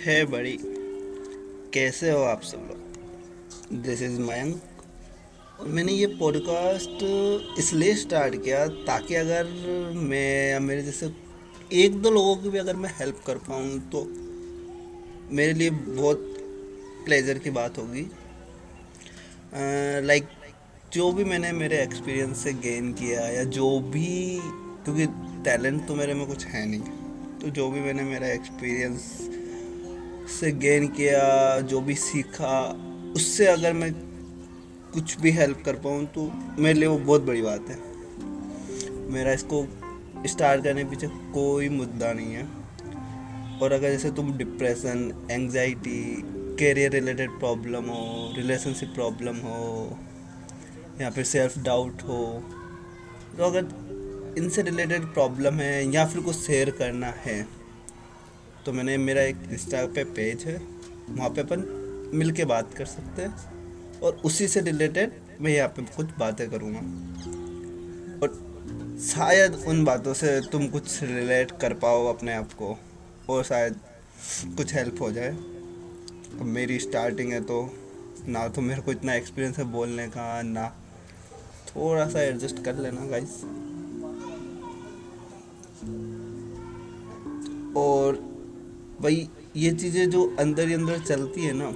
है बड़ी। कैसे हो आप सब लोग? दिस इज़ मयंक और मैंने ये पॉडकास्ट इसलिए स्टार्ट किया ताकि अगर मैं मेरे जैसे एक दो लोगों की भी अगर मैं हेल्प कर पाऊँ तो मेरे लिए बहुत प्लेजर की बात होगी। लाइक uh, like, जो भी मैंने मेरे एक्सपीरियंस से गेन किया या जो भी क्योंकि टैलेंट तो मेरे में कुछ है नहीं तो जो भी मैंने मेरा एक्सपीरियंस से गेन किया, जो भी सीखा, उससे अगर मैं कुछ भी हेल्प कर पाऊँ तो मेरे लिए वो बहुत बड़ी बात है। मेरा इसको स्टार्ट करने पीछे कोई मुद्दा नहीं है। और अगर जैसे तुम depression anxiety career related problem हो रिलेशनशिप प्रॉब्लम हो, या फिर सेल्फ डाउट हो तो अगर इनसे रिलेटेड प्रॉब्लम है या फिर कुछ शेयर करना है तो मैंने, मेरा एक इंस्टा पे पेज है, वहाँ पे अपन मिल के बात कर सकते हैं। और उसी से रिलेटेड मैं यहाँ पे कुछ बातें करूँगा। और शायद उन बातों से तुम कुछ रिलेट कर पाओ अपने आप को, और शायद कुछ हेल्प हो जाए। अब मेरी स्टार्टिंग है तो ना तो मेरे को इतना एक्सपीरियंस है बोलने का, ना थोड़ा सा एडजस्ट कर लेना गाइस और भाई, ये चीज़ें जो अंदर ही अंदर चलती है ना,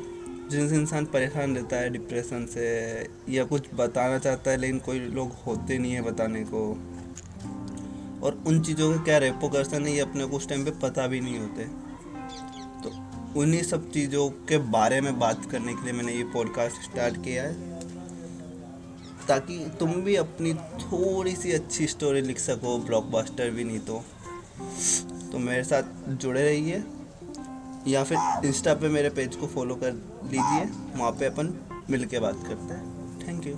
जिनसे इंसान परेशान रहता है डिप्रेशन से, या कुछ बताना चाहता है, लेकिन कोई लोग होते नहीं है बताने को। और उन चीज़ों का क्या रेपो है, ये अपने को उस टाइम पे पता भी नहीं होते। तो उन्हीं सब चीज़ों के बारे में बात करने के लिए मैंने ये पॉडकास्ट स्टार्ट किया है, ताकि तुम भी अपनी थोड़ी सी अच्छी स्टोरी लिख सको ब्लॉकबस्टर भी नहीं तो। तो मेरे साथ जुड़े रहिए। या फिर इंस्टा पे मेरे पेज को फॉलो कर लीजिए। वहाँ पे अपन मिल के बात करते हैं। Thank you